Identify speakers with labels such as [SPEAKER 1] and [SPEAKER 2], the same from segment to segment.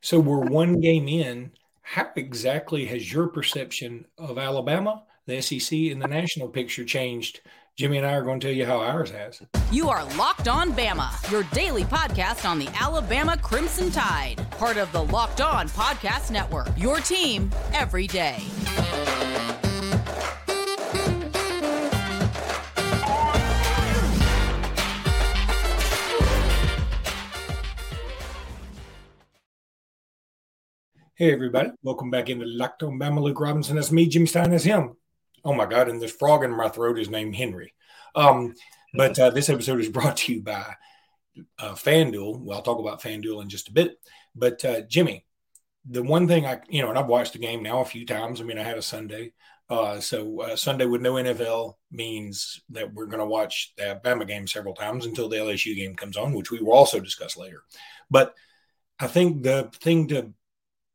[SPEAKER 1] So we're one game in. How exactly has your perception of Alabama, the SEC, and the national picture changed? Jimmy and I are going to tell you how ours has.
[SPEAKER 2] You are Locked On Bama, your daily podcast on the Alabama Crimson Tide, part of the Locked On Podcast Network. Your team every day.
[SPEAKER 1] Hey, everybody. Welcome back into On Bama. Luke Robinson. That's me. Jimmy Stein. That's him. Oh, my God. And this frog in my throat is named Henry. Um, but uh, this episode is brought to you by uh, FanDuel. Well, I'll talk about FanDuel in just a bit. But uh, Jimmy, the one thing I, you know, and I've watched the game now a few times. I mean, I had a Sunday. Uh, so uh, Sunday with no NFL means that we're going to watch the Alabama game several times until the LSU game comes on, which we will also discuss later. But I think the thing to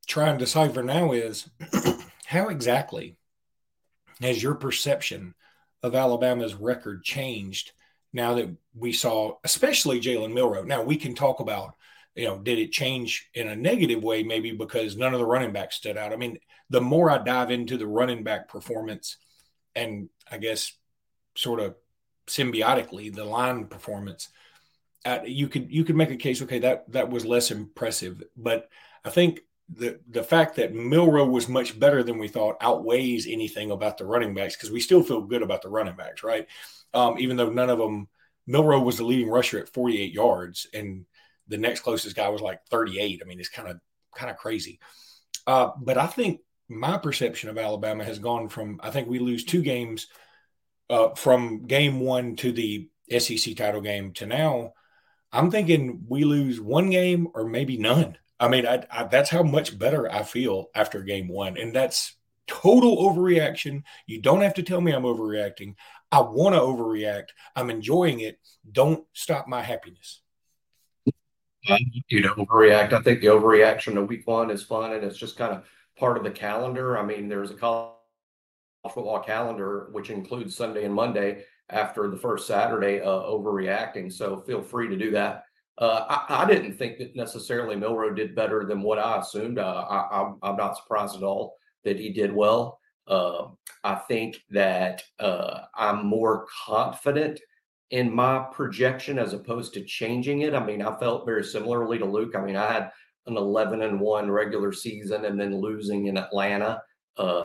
[SPEAKER 1] try and decipher now is how exactly has your perception of Alabama's record changed now that we saw, especially Jalen Milroe? Now we can talk about, you know, did it change in a negative way, maybe because none of the running backs stood out? I mean, the more I dive into the running back performance and I guess sort of symbiotically the line performance, uh, you could you could make a case, okay, that that was less impressive. But I think the the fact that Milroe was much better than we thought outweighs anything about the running backs because we still feel good about the running backs, right? Um, even though none of them, Milroe was the leading rusher at 48 yards, and the next closest guy was like 38. I mean, it's kind of kind of crazy. Uh, but I think my perception of Alabama has gone from I think we lose two games uh, from game one to the SEC title game to now. I'm thinking we lose one game or maybe none. I mean, I, I, that's how much better I feel after game one. And that's total overreaction. You don't have to tell me I'm overreacting. I want to overreact. I'm enjoying it. Don't stop my happiness.
[SPEAKER 3] You know, overreact. I think the overreaction to week one is fun and it's just kind of part of the calendar. I mean, there's a college football calendar which includes Sunday and Monday after the first Saturday uh, overreacting. So feel free to do that. Uh, I, I, didn't think that necessarily Milroe did better than what I assumed. Uh, I, am not surprised at all that he did well. Uh, I think that uh, I'm more confident in my projection as opposed to changing it. I mean, I felt very similarly to Luke. I mean, I had an 11 and one regular season and then losing in Atlanta uh,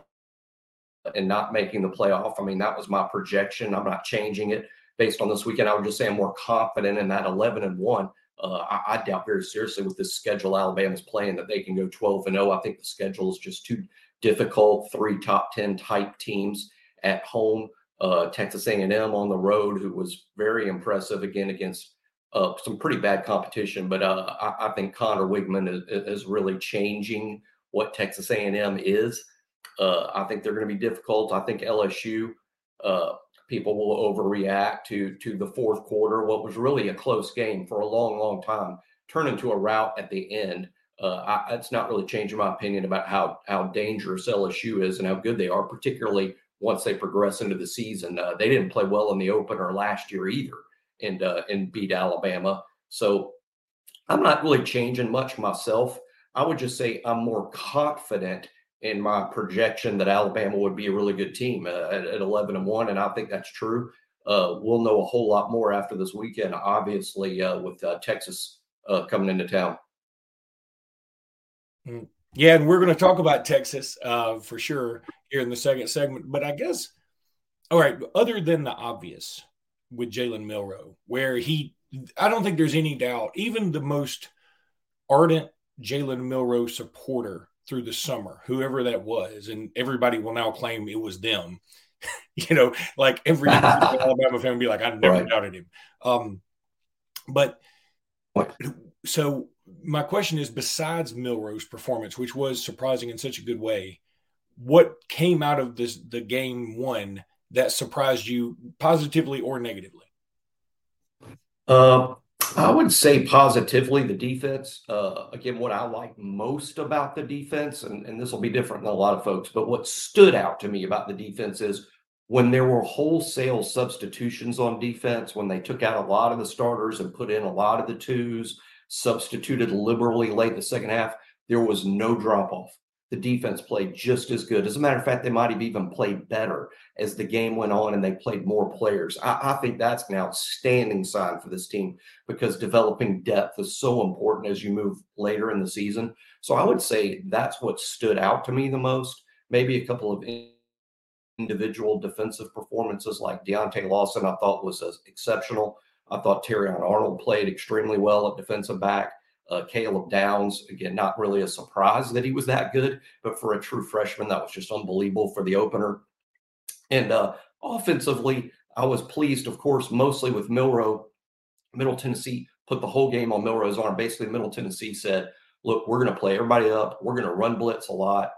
[SPEAKER 3] and not making the playoff. I mean, that was my projection. I'm not changing it based on this weekend. I would just say I'm more confident in that 11 and one uh, I, I, doubt very seriously with this schedule Alabama's playing that they can go 12 and 0. I think the schedule is just too difficult. Three top 10 type teams at home. Uh, Texas A&M on the road, who was very impressive again against uh, some pretty bad competition. But uh, I, I, think Conner Weigman is, is, really changing what Texas A&M is. Uh, I think they're going to be difficult. I think LSU uh, people will overreact to to the fourth quarter. What was really a close game for a long, long time turn into a rout at the end. Uh, I, it's not really changing my opinion about how how dangerous LSU is and how good they are, particularly once they progress into the season. Uh, they didn't play well in the opener last year either, and uh, and beat Alabama. So I'm not really changing much myself. I would just say I'm more confident in my projection that Alabama would be a really good team at, at, 11 and 1 and I think that's true. Uh, we'll know a whole lot more after this weekend obviously uh, with uh, Texas uh, coming into town.
[SPEAKER 1] Mm. Yeah, and we're going to talk about Texas uh, for sure here in the second segment, but I guess all right, other than the obvious with Jalen Milroe where he I don't think there's any doubt even the most ardent Jalen Milroe supporter through the summer, whoever that was, and everybody will now claim it was them. you know, like every Alabama fan will be like, I never right. doubted him. Um, but so my question is, besides Milroe's performance, which was surprising in such a good way, what came out of this the game one that surprised you positively or negatively?
[SPEAKER 3] Uh, I would say positively the defense. Uh, again, what I like most about the defense, and, and this will be different than a lot of folks, but what stood out to me about the defense is when there were wholesale substitutions on defense, when they took out a lot of the starters and put in a lot of the twos, substituted liberally late in the second half, there was no drop off. The defense played just as good. As a matter of fact, they might have even played better as the game went on and they played more players. I, I think that's an outstanding sign for this team because developing depth is so important as you move later in the season. So I would say that's what stood out to me the most. Maybe a couple of individual defensive performances like Deontae Lawson, I thought was uh, exceptional. I thought Terrion Arnold played extremely well at defensive back. Uh, Caleb Downs, again, not really a surprise that he was that good, but for a true freshman, that was just unbelievable for the opener. And uh, offensively, I was pleased, of course, mostly with Milroe. Middle Tennessee put the whole game on Milroe's arm. Basically, Middle Tennessee said, Look, we're going to play everybody up. We're going to run blitz a lot.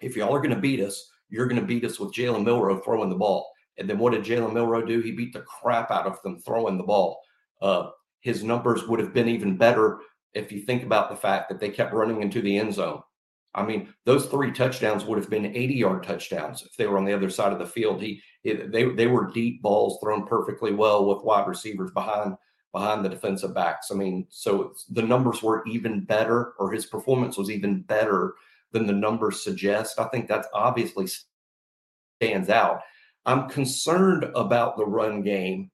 [SPEAKER 3] If y'all are going to beat us, you're going to beat us with Jalen Milroe throwing the ball. And then what did Jalen Milroe do? He beat the crap out of them throwing the ball. Uh, his numbers would have been even better if you think about the fact that they kept running into the end zone. I mean, those three touchdowns would have been 80 yard touchdowns if they were on the other side of the field. He, they, they were deep balls thrown perfectly well with wide receivers behind behind the defensive backs. I mean, so the numbers were even better, or his performance was even better than the numbers suggest. I think that's obviously stands out. I'm concerned about the run game,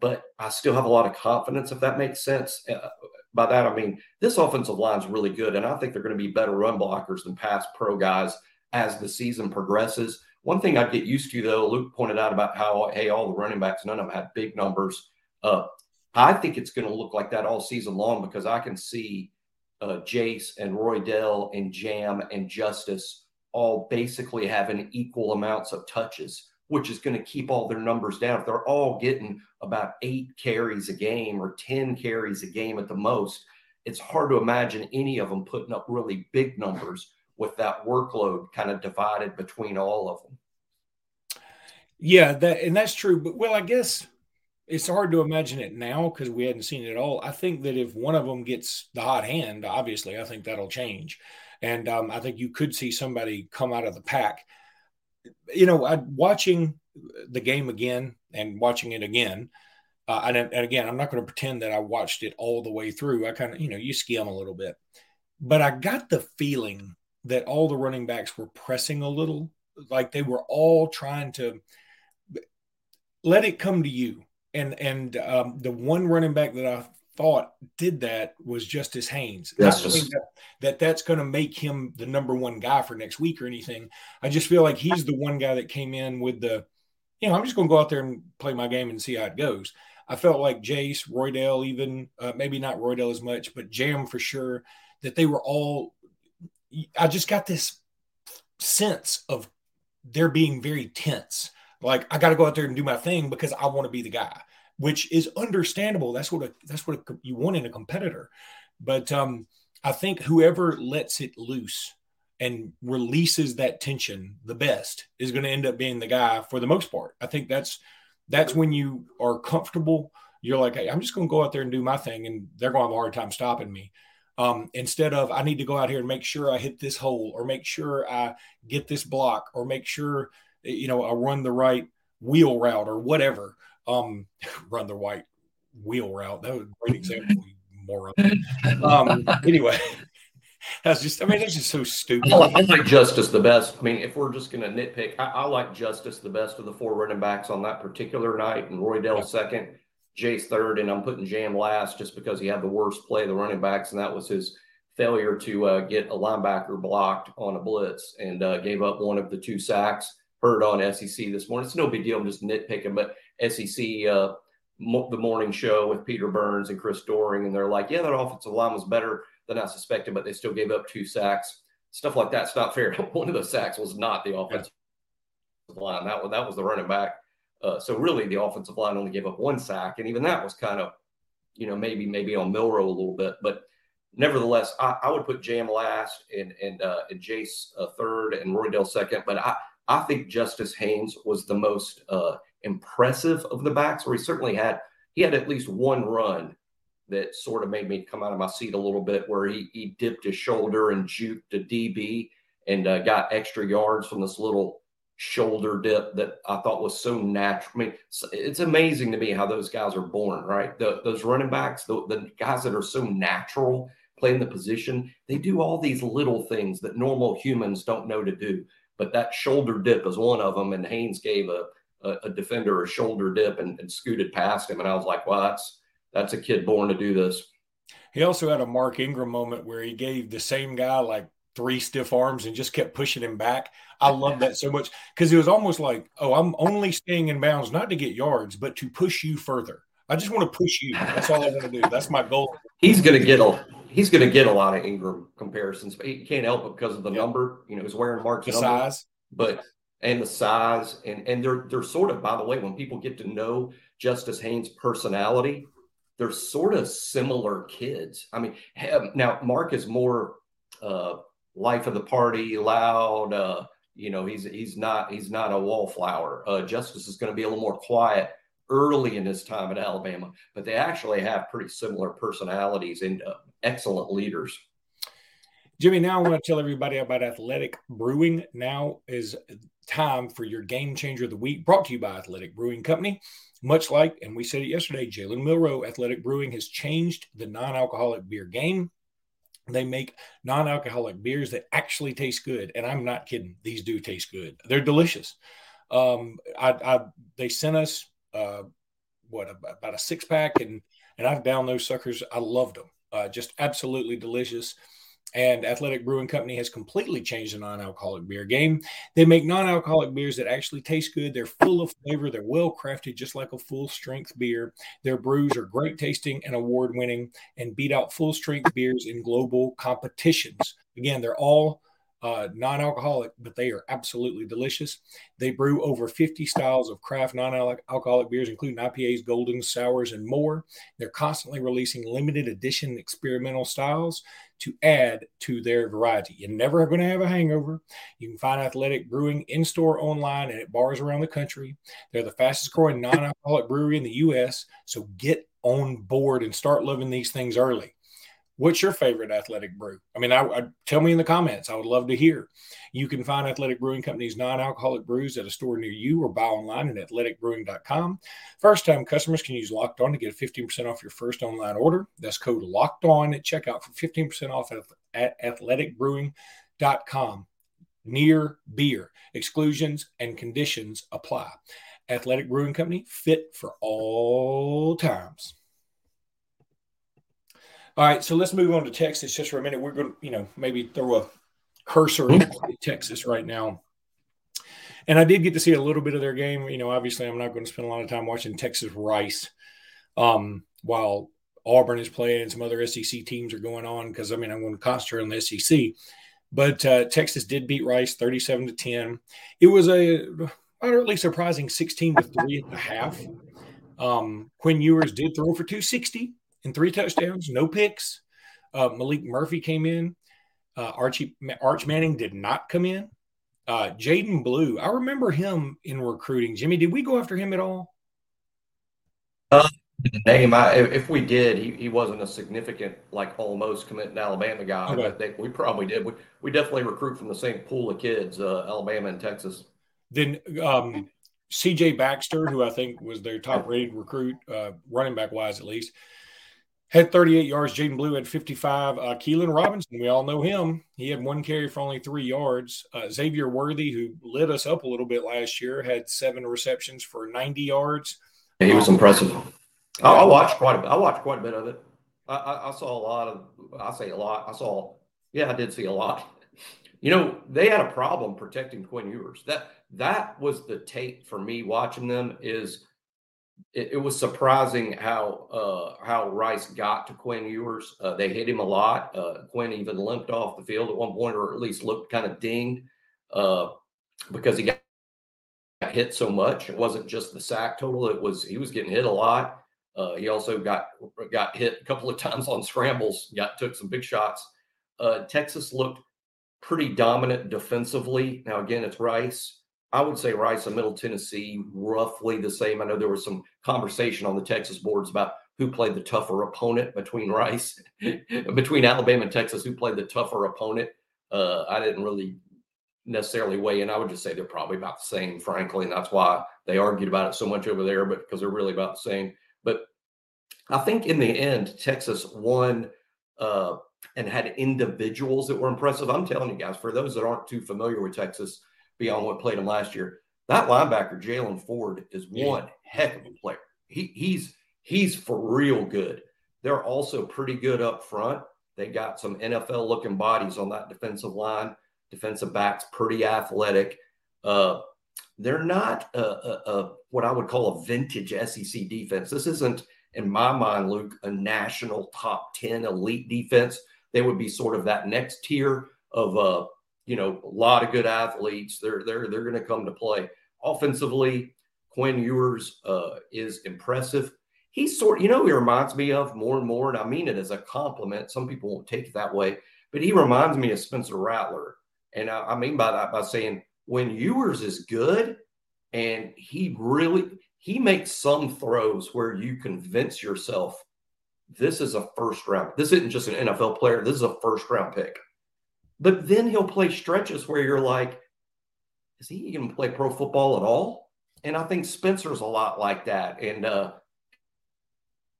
[SPEAKER 3] but I still have a lot of confidence, if that makes sense. Uh, by that, I mean, this offensive line is really good, and I think they're going to be better run blockers than past pro guys as the season progresses. One thing I'd get used to, though, Luke pointed out about how, hey, all the running backs, none of them had big numbers. Uh, I think it's going to look like that all season long because I can see uh, Jace and Roydell and Jam and Justice all basically having equal amounts of touches, which is going to keep all their numbers down. If they're all getting about eight carries a game or 10 carries a game at the most, it's hard to imagine any of them putting up really big numbers with that workload kind of divided between all of them.
[SPEAKER 1] Yeah, that and that's true. But well, I guess it's hard to imagine it now because we hadn't seen it all. I think that if one of them gets the hot hand, obviously, I think that'll change. And um, I think you could see somebody come out of the pack. You know, I, watching the game again and watching it again. Uh, and, and again, I'm not going to pretend that I watched it all the way through. I kind of, you know, you skim a little bit. But I got the feeling that all the running backs were pressing a little, like they were all trying to let it come to you and and um, the one running back that I thought did that was Justice Haynes. That's just... that, that that's going to make him the number one guy for next week or anything. I just feel like he's the one guy that came in with the, you know, I'm just going to go out there and play my game and see how it goes. I felt like Jace, Roydell, even uh, maybe not Roydell as much, but Jam for sure, that they were all. I just got this sense of they're being very tense like I got to go out there and do my thing because I want to be the guy, which is understandable. That's what a, that's what a, you want in a competitor. But um, I think whoever lets it loose and releases that tension the best is going to end up being the guy for the most part. I think that's that's when you are comfortable. You're like, hey, I'm just going to go out there and do my thing, and they're going to have a hard time stopping me. Um, instead of I need to go out here and make sure I hit this hole, or make sure I get this block, or make sure you know, I run the right wheel route or whatever. Um, run the white wheel route. That was a great example, moron. Um, anyway, that's just, I mean, that's just so stupid.
[SPEAKER 3] I like, I like, Justice the best. I mean, if we're just going to nitpick, I, I, like Justice the best of the four running backs on that particular night, and Roydell yeah. second, Jace third, and I'm putting Jam last just because he had the worst play of the running backs, and that was his failure to uh, get a linebacker blocked on a blitz and uh, gave up one of the two sacks heard on SEC this morning. It's no big deal. I'm just nitpicking, but SEC, uh, mo- the morning show with Peter Burns and Chris Doering, and they're like, yeah, that offensive line was better than I suspected, but they still gave up two sacks. Stuff like that's not fair. One of those sacks was not the offensive yeah. line. That was that was the running back. Uh, so really, the offensive line only gave up one sack, and even that was kind of, you know, maybe maybe on Milroe a little bit, but nevertheless, I, I would put Jam last and and uh, and Jace uh, third and Roy Roydell second. But I I think Justice Haynes was the most uh, impressive of the backs, where he certainly had he had at least one run that sort of made me come out of my seat a little bit, where he he dipped his shoulder and juked a DB and uh, got extra yards from this little shoulder dip that I thought was so natural. I mean, it's, it's amazing to me how those guys are born, right? The, those running backs, the, the guys that are so natural playing the position. They do all these little things that normal humans don't know to do. But that shoulder dip is one of them. And Haynes gave a, a, a defender a shoulder dip and, and scooted past him. And I was like, well, that's that's a kid born to do this.
[SPEAKER 1] He also had a Mark Ingram moment where he gave the same guy like three stiff arms and just kept pushing him back. I love that so much because it was almost like, oh, I'm only staying in bounds not to get yards, but to push you further. I just want to push you. That's all I want to do. That's my goal.
[SPEAKER 3] He's going to get a he's going to get a lot of Ingram comparisons, but he can't help it because of the number. You know, he's wearing Mark's
[SPEAKER 1] the
[SPEAKER 3] number,
[SPEAKER 1] size,
[SPEAKER 3] but and the size, and and they're they're sort of by the way, when people get to know Justice Haynes' personality, they're sort of similar kids. I mean, now Mark is more uh, life of the party, loud. Uh, you know, he's he's not he's not a wallflower. Uh, Justice is going to be a little more quiet early in his time at Alabama, but they actually have pretty similar personalities and uh, excellent leaders.
[SPEAKER 1] Jimmy, now I want to tell everybody about Athletic Brewing. Now is time for your game changer of the week, brought to you by Athletic Brewing Company. Much like, and we said it yesterday, Jalen Milroe, Athletic Brewing has changed the non alcoholic beer game. They make non alcoholic beers that actually taste good. And I'm not kidding. These do taste good. They're delicious. Um, I, I, they sent us, uh, what, about a six pack, and, and I've downed those suckers. I loved them. Uh, just absolutely delicious. And Athletic Brewing Company has completely changed the non alcoholic beer game. They make non alcoholic beers that actually taste good. They're full of flavor. They're well crafted, just like a full strength beer. Their brews are great tasting and award winning and beat out full strength beers in global competitions. Again, they're all uh, non-alcoholic, but they are absolutely delicious. They brew over 50 styles of craft non-alcoholic beers, including IPAs, golden, sours, and more. They're constantly releasing limited edition experimental styles to add to their variety. You're never going to have a hangover. You can find Athletic Brewing in store, online, and at bars around the country. They're the fastest growing non-alcoholic brewery in the U.S. So get on board and start loving these things early. What's your favorite athletic brew? I mean, I, I, tell me in the comments. I would love to hear. You can find Athletic Brewing Company's non-alcoholic brews at a store near you or buy online at athleticbrewing.com. First-time customers can use Locked On to get 15% off your first online order. That's code Locked On at checkout for 15% off at, at athleticbrewing.com. Near beer exclusions and conditions apply. Athletic Brewing Company, fit for all times. All right, so let's move on to Texas just for a minute. We're going to, you know, maybe throw a cursor at Texas right now. And I did get to see a little bit of their game. You know, obviously, I'm not going to spend a lot of time watching Texas Rice um, while Auburn is playing and some other SEC teams are going on because I mean, I'm going to concentrate on the SEC. But uh, Texas did beat Rice 37 to 10. It was a utterly surprising 16 to 3 at the half. Um, Quinn Ewers did throw for 260 and three touchdowns, no picks. Uh, Maalik Murphy came in. Uh, Archie Arch Manning did not come in. Uh, Jaydon Blue, I remember him in recruiting. Jimmy, did we go after him at all?
[SPEAKER 3] Uh, name, I, if we did, he, he wasn't a significant, like almost committing Alabama guy. Okay. But they, we probably did. We, we definitely recruit from the same pool of kids, uh, Alabama and Texas.
[SPEAKER 1] Then um, CJ Baxter, who I think was their top rated recruit, uh, running back wise at least, had 38 yards. Jaydon Blue had 55. Uh, Keilan Robinson, we all know him. He had one carry for only three yards. Uh, Xavier Worthy, who lit us up a little bit last year, had seven receptions for 90 yards.
[SPEAKER 3] Yeah, he was um, impressive. I, I, watched quite a bit. I watched quite a bit of it. I, I, I saw a lot of. I say a lot. I saw. Yeah, I did see a lot. You know, they had a problem protecting Quinn Ewers. That that was the tape for me watching them. Is it, it, was surprising how uh, how Rice got to Quinn Ewers. Uh, they hit him a lot. Uh, Quinn even limped off the field at one point, or at least looked kind of dinged uh, because he got hit so much. It wasn't just the sack total; it was he was getting hit a lot. Uh, he also got got hit a couple of times on scrambles. Got took some big shots. Uh, Texas looked pretty dominant defensively. Now again, it's Rice. I would say Rice and Middle Tennessee roughly the same. I know there was some conversation on the Texas boards about who played the tougher opponent between Rice, between Alabama and Texas, who played the tougher opponent. Uh, I didn't really necessarily weigh in. I would just say they're probably about the same, frankly, and that's why they argued about it so much over there, but because they're really about the same. But I think in the end, Texas won uh, and had individuals that were impressive. I'm telling you guys, for those that aren't too familiar with Texas beyond what played him last year, that linebacker Jaylan Ford is one heck of a player. He, he's he's for real good. They're also pretty good up front. They got some NFL looking bodies on that defensive line. Defensive backs pretty athletic. Uh, they're not a, a, a, what I would call a vintage SEC defense. This isn't, in my mind, Luke, a national top ten elite defense. They would be sort of that next tier of uh, you know, a lot of good athletes. They're they're they're going to come to play. Offensively, Quinn Ewers uh, is impressive. He's sort, you know, he reminds me of more and more, and I mean it as a compliment. Some people won't take it that way, but he reminds me of Spencer Rattler, and I, I mean by that by saying when Ewers is good, and he really he makes some throws where you convince yourself this is a first round. This isn't just an NFL player. This is a first round pick. But then he'll play stretches where you're like, is he even play pro football at all? And I think Spencer's a lot like that. And uh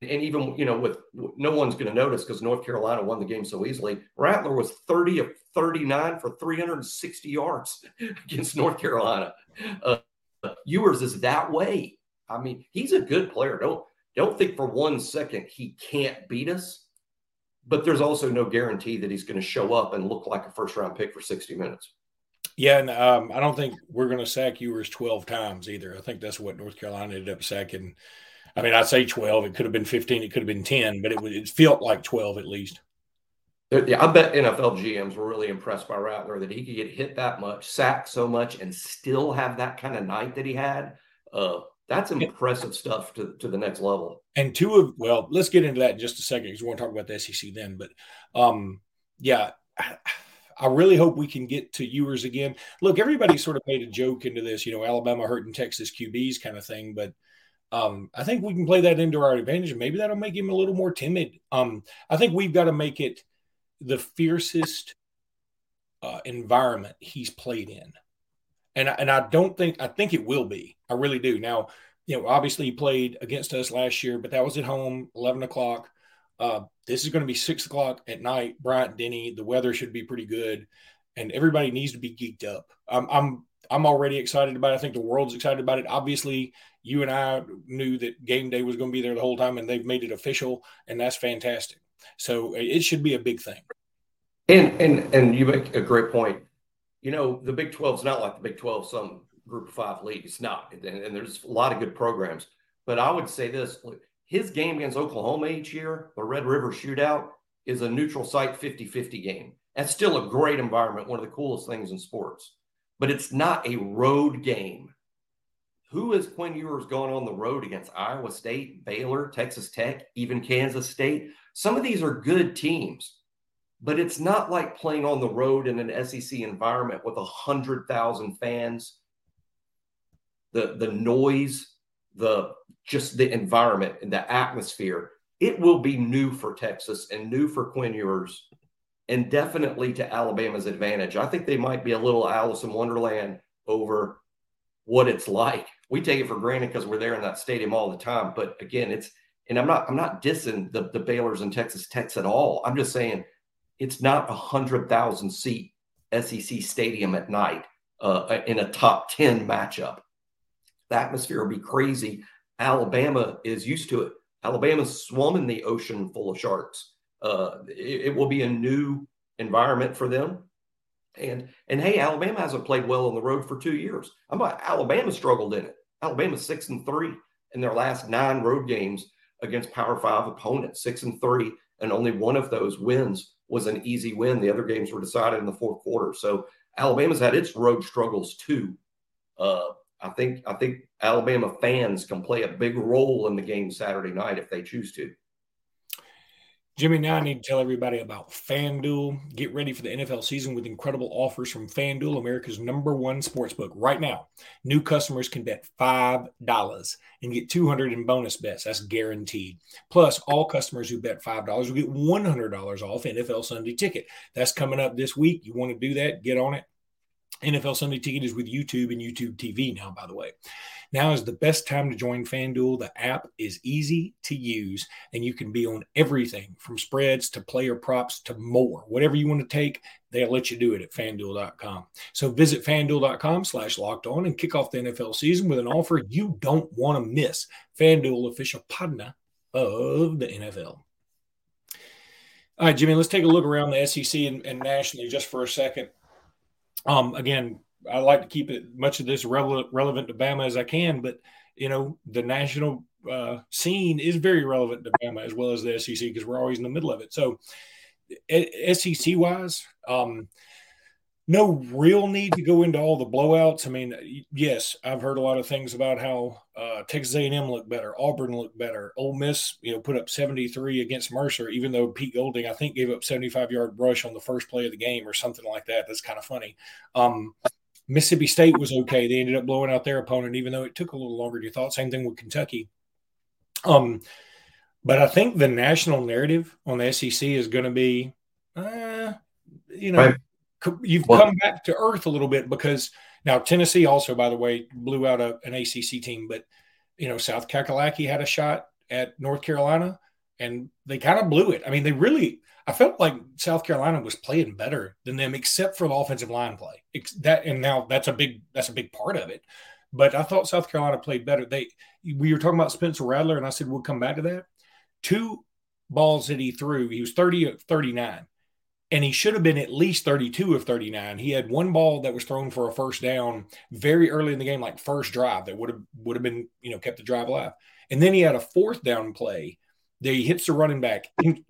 [SPEAKER 3] and even you know with no one's going to notice because North Carolina won the game so easily. Rattler was 30 of 39 for 360 yards against North Carolina. Uh, Ewers is that way. I mean, he's a good player. Don't don't think for one second he can't beat us but there's also no guarantee that he's going to show up and look like a first round pick for 60 minutes.
[SPEAKER 1] Yeah, and um, I don't think we're going to sack Ewers 12 times either. I think that's what North Carolina ended up sacking. I mean, I'd say 12. It could have been 15. It could have been 10, but it, it felt like 12 at least.
[SPEAKER 3] Yeah, I bet NFL GMs were really impressed by Rattler that he could get hit that much, sacked so much, and still have that kind of night that he had. Uh, that's impressive stuff to, to the next level.
[SPEAKER 1] And two of well, let's get into that in just a second because we want to talk about the SEC then. But um, yeah, I really hope we can get to Ewers again. Look, everybody sort of made a joke into this, you know, Alabama hurting Texas QBs kind of thing, but um, I think we can play that into our advantage. Maybe that'll make him a little more timid. Um, I think we've got to make it the fiercest uh, environment he's played in and and I don't think I think it will be. I really do. Now, you know, obviously he played against us last year, but that was at home, eleven o'clock. Uh, this is going to be six o'clock at night. Bryant Denny. The weather should be pretty good, and everybody needs to be geeked up. I'm I'm I'm already excited about it. I think the world's excited about it. Obviously, you and I knew that game day was going to be there the whole time, and they've made it official, and that's fantastic. So it should be a big thing.
[SPEAKER 3] And and and you make a great point you know, the Big 12 is not like the Big 12, some group of five league. It's not. And, and, there's a lot of good programs. But I would say this his game against Oklahoma each year, the Red River Shootout, is a neutral site 50 50 game. That's still a great environment, one of the coolest things in sports. But it's not a road game. Who has Quinn Ewers gone on the road against Iowa State, Baylor, Texas Tech, even Kansas State? Some of these are good teams but it's not like playing on the road in an SEC environment with a hundred thousand fans. The the noise, the just the environment and the atmosphere. It will be new for Texas and new for Quinn Ewers, and definitely to Alabama's advantage. I think they might be a little Alice in Wonderland over what it's like. We take it for granted because we're there in that stadium all the time. But again, it's and I'm not I'm not dissing the the Baylor's and Texas Techs at all. I'm just saying it's not a hundred thousand seat SEC stadium at night uh, in a top ten matchup. The atmosphere will be crazy. Alabama is used to it. Alabama's swum in the ocean full of sharks. Uh, it, it will be a new environment for them. And and hey, Alabama hasn't played well on the road for two years. I'm about Alabama struggled in it. Alabama's six and three in their last nine road games against Power Five opponents, six and three, and only one of those wins was an easy win. The other games were decided in the fourth quarter. So Alabama's had its road struggles too. Uh, I think I think Alabama fans can play a big role in the game Saturday night if they choose to.
[SPEAKER 1] Jimmy, now I need to tell everybody about FanDuel. Get ready for the NFL season with incredible offers from FanDuel, America's number one sportsbook. Right now, new customers can bet $5 and get 200 in bonus bets. That's guaranteed. Plus, all customers who bet $5 will get $100 off NFL Sunday ticket. That's coming up this week. You want to do that? Get on it. NFL Sunday ticket is with YouTube and YouTube TV now, by the way. Now is the best time to join FanDuel. The app is easy to use, and you can be on everything from spreads to player props to more. Whatever you want to take, they'll let you do it at fanduel.com. So visit fanduel.com slash locked on and kick off the NFL season with an offer you don't want to miss. FanDuel, official partner of the NFL. All right, Jimmy, let's take a look around the SEC and, and nationally just for a second. Um, again, I like to keep it much of this relevant relevant to Bama as I can, but you know the national uh, scene is very relevant to Bama as well as the SEC because we're always in the middle of it. So, SEC wise, um, no real need to go into all the blowouts. I mean, yes, I've heard a lot of things about how uh, Texas A&M looked better, Auburn looked better, Ole Miss, you know, put up 73 against Mercer, even though Pete Golding, I think, gave up 75 yard rush on the first play of the game or something like that. That's kind of funny. Um, Mississippi State was okay. They ended up blowing out their opponent, even though it took a little longer than you thought. Same thing with Kentucky. Um, but I think the national narrative on the SEC is going to be, uh, you know, right you've well, come back to earth a little bit because now Tennessee also, by the way, blew out a, an ACC team, but you know South Kakalaki had a shot at North Carolina, and they kind of blew it. I mean, they really. I felt like South Carolina was playing better than them, except for the offensive line play. That and now that's a big that's a big part of it. But I thought South Carolina played better. They we were talking about Spencer Rattler, and I said we'll come back to that. Two balls that he threw, he was 30 39 and he should have been at least 32 of 39. He had one ball that was thrown for a first down very early in the game, like first drive that would have would have been, you know, kept the drive alive. And then he had a fourth down play that he hits the running back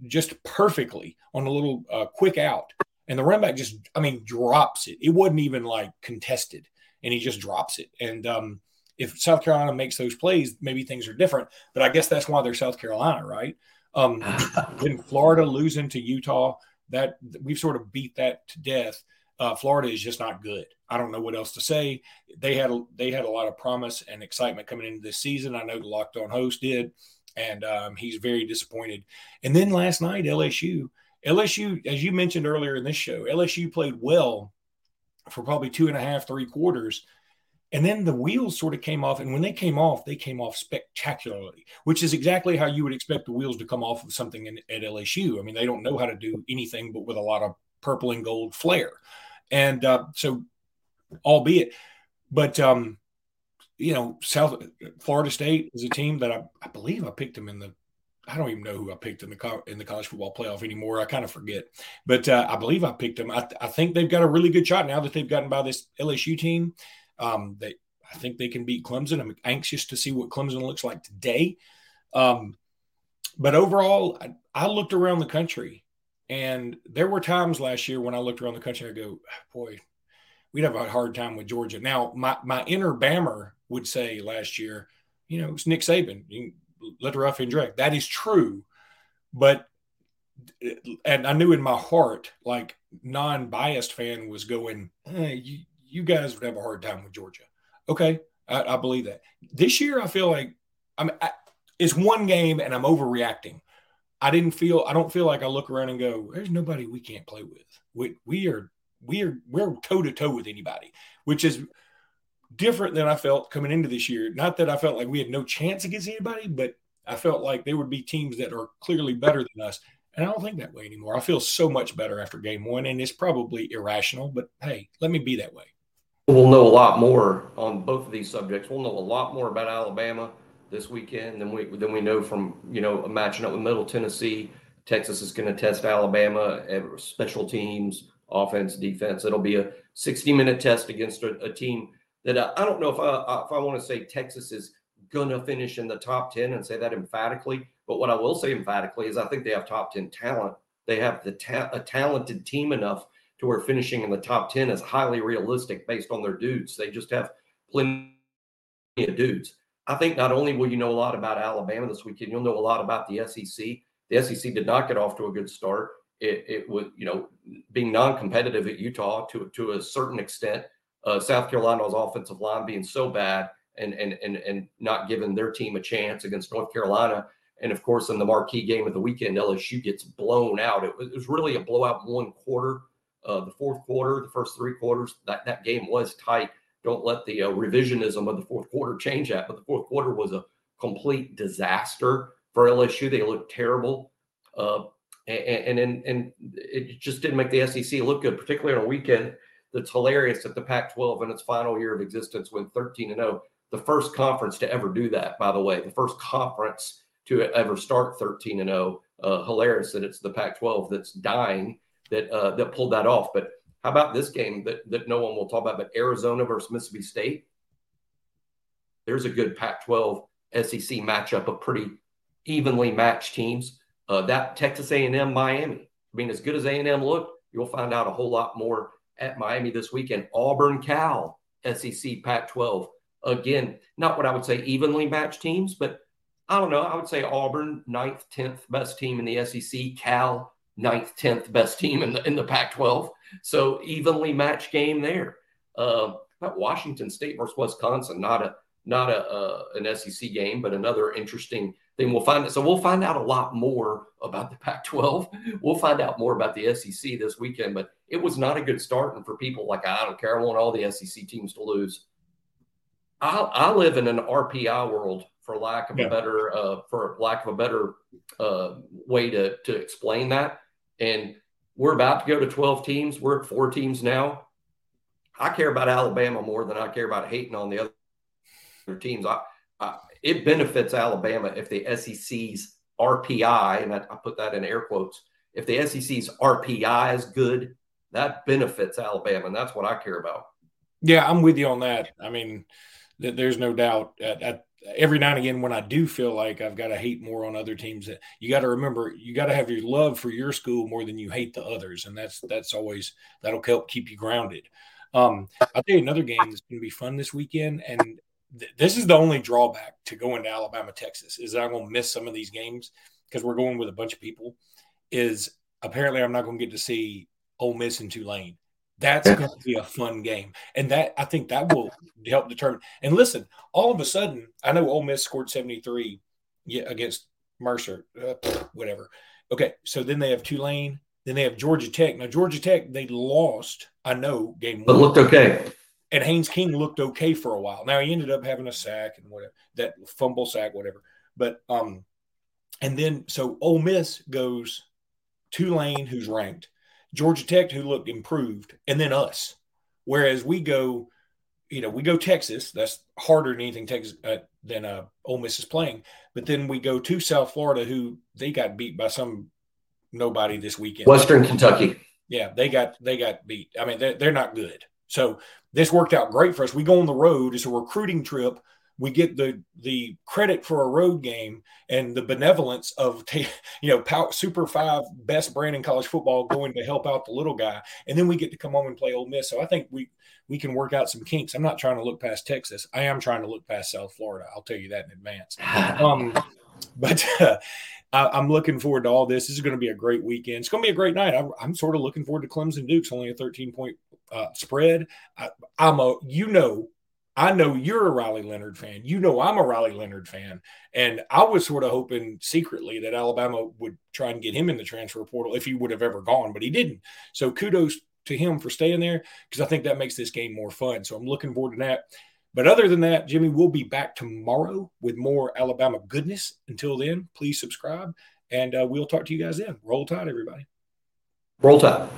[SPEAKER 1] just perfectly on a little uh, quick out. And the running back just, I mean, drops it. It wasn't even like contested, and he just drops it. And um, if South Carolina makes those plays, maybe things are different. But I guess that's why they're South Carolina, right? Um, then Florida losing to Utah that we've sort of beat that to death. Uh, Florida is just not good. I don't know what else to say. They had a, they had a lot of promise and excitement coming into this season. I know the locked on host did, and um, he's very disappointed. And then last night, LSU, LSU, as you mentioned earlier in this show, LSU played well for probably two and a half, three quarters, and then the wheels sort of came off. And when they came off, they came off spectacularly, which is exactly how you would expect the wheels to come off of something in, at LSU. I mean, they don't know how to do anything but with a lot of purple and gold flair. And uh, so, albeit, but, um, you know, South Florida State is a team that I, I believe I picked them in the I don't even know who I picked in the in the college football playoff anymore. I kind of forget, but uh, I believe I picked them. I, I, think they've got a really good shot now that they've gotten by this LSU team. Um, they, I think they can beat Clemson. I'm anxious to see what Clemson looks like today. Um, but overall, I, I, looked around the country, and there were times last year when I looked around the country, I go, boy, we'd have a hard time with Georgia. Now, my my inner Bammer would say last year, you know, it's Nick Saban. You let the and direct. That is true, but and I knew in my heart, like non-biased fan was going, eh, you, you guys would have a hard time with Georgia. Okay, I, I believe that. This year, I feel like I'm. I, it's one game, and I'm overreacting. I didn't feel. I don't feel like I look around and go, "There's nobody we can't play with." We we are we are we're toe to toe with anybody, which is different than I felt coming into this year. Not that I felt like we had no chance against anybody, but I felt like there would be teams that are clearly better than us. And I don't think that way anymore. I feel so much better after game one, and it's probably irrational, but hey, let me be that way.
[SPEAKER 3] We'll know a lot more on both of these subjects. We'll know a lot more about Alabama this weekend than we than we know from you know matching up with Middle Tennessee. Texas is going to test Alabama at special teams, offense, defense. It'll be a 60 minute test against a, a team that I, I, don't know if I if I want to say Texas is going to finish in the top 10 and say that emphatically. But what I will say emphatically is I think they have top 10 talent. They have the ta- a talented team enough to where finishing in the top 10 is highly realistic based on their dudes. They just have plenty of dudes. I think not only will you know a lot about Alabama this weekend, you'll know a lot about the SEC. The SEC did not get off to a good start. It, it was, you know, being non-competitive at Utah to to a certain extent. Uh, South Carolina's offensive line being so bad and and and and not giving their team a chance against North Carolina. And of course, in the marquee game of the weekend, LSU gets blown out. It was, it was really a blowout one quarter uh, the fourth quarter, the first three quarters, that, that game was tight. don't let the uh, revisionism of the fourth quarter change that. But the fourth quarter was a complete disaster for LSU. They looked terrible. Uh, and, and and it just didn't make the SEC look good, particularly on a weekend that's hilarious that the Pac-12 in its final year of existence went 13 and 0. The first conference to ever do that, by the way, the first conference to ever start 13 and 0. Uh, hilarious that it's the Pac-12 that's dying that uh, that pulled that off. But how about this game that that no one will talk about? But Arizona versus Mississippi State. There's a good Pac-12 SEC matchup of pretty evenly matched teams. Uh, that Texas A&M Miami. I mean, as good as A&M looked, you'll find out a whole lot more at Miami this weekend. Auburn, Cal, SEC, Pac-12. Again, not what I would say evenly matched teams, but I don't know. I would say Auburn, ninth, tenth best team in the SEC. Cal, ninth, tenth best team in the in the Pac-12. So evenly matched game there. Uh, Washington State versus Wisconsin, not a not a uh, an SEC game, but another interesting thing. We'll find it. So we'll find out a lot more about the Pac-12. We'll find out more about the SEC this weekend. But it was not a good start, and for people like I don't care, I want all the SEC teams to lose. I, I live in an RPI world, for lack of yeah. a better uh, for lack of a better uh, way to to explain that. And we're about to go to 12 teams. We're at four teams now. I care about Alabama more than I care about hating on the other teams. I, it benefits Alabama if the SEC's RPI, and I, I put that in air quotes, if the SEC's RPI is good, that benefits Alabama, and that's what I care about.
[SPEAKER 1] Yeah, I'm with you on that. I mean, th- there's no doubt. At, at, every now and again, when I do feel like I've got to hate more on other teams, that you got to remember, you got to have your love for your school more than you hate the others, and that's that's always that'll help keep you grounded. Um, I'll tell you another game that's going to be fun this weekend, and this is the only drawback to going to Alabama, Texas, is that I'm going to miss some of these games because we're going with a bunch of people. Is apparently I'm not going to get to see Ole Miss and Tulane. That's going to be a fun game, and that I think that will help determine. And listen, all of a sudden, I know Ole Miss scored 73 against Mercer, uh, whatever. Okay, so then they have Tulane, then they have Georgia Tech. Now Georgia Tech, they lost. I know game
[SPEAKER 3] but one, looked okay
[SPEAKER 1] and Haynes King looked okay for a while. Now he ended up having a sack and whatever that fumble sack, whatever. But um, and then so Ole Miss goes Tulane, who's ranked, Georgia Tech, who looked improved, and then us. Whereas we go, you know, we go Texas. That's harder than anything Texas uh, than uh, Ole Miss is playing. But then we go to South Florida, who they got beat by some nobody this weekend.
[SPEAKER 3] Western Kentucky.
[SPEAKER 1] Yeah, they got they got beat. I mean, they're, they're not good. So this worked out great for us. We go on the road. It's a recruiting trip. We get the the credit for a road game and the benevolence of t- you know Super Five best brand in college football going to help out the little guy, and then we get to come home and play Ole Miss. So I think we we can work out some kinks. I'm not trying to look past Texas. I am trying to look past South Florida. I'll tell you that in advance. Um, but uh, I, am looking forward to all this. This is going to be a great weekend. It's going to be a great night. I'm, I'm sort of looking forward to Clemson Dukes, only a 13 point uh, spread. I, I'm a, you know, I know you're a Riley Leonard fan. You know I'm a Riley Leonard fan. And I was sort of hoping secretly that Alabama would try and get him in the transfer portal if he would have ever gone, but he didn't. So kudos to him for staying there because I think that makes this game more fun. So I'm looking forward to that. But other than that, Jimmy, we'll be back tomorrow with more Alabama goodness. Until then, please subscribe and uh, we'll talk to you guys then. Roll Tide, everybody.
[SPEAKER 3] Roll Tide.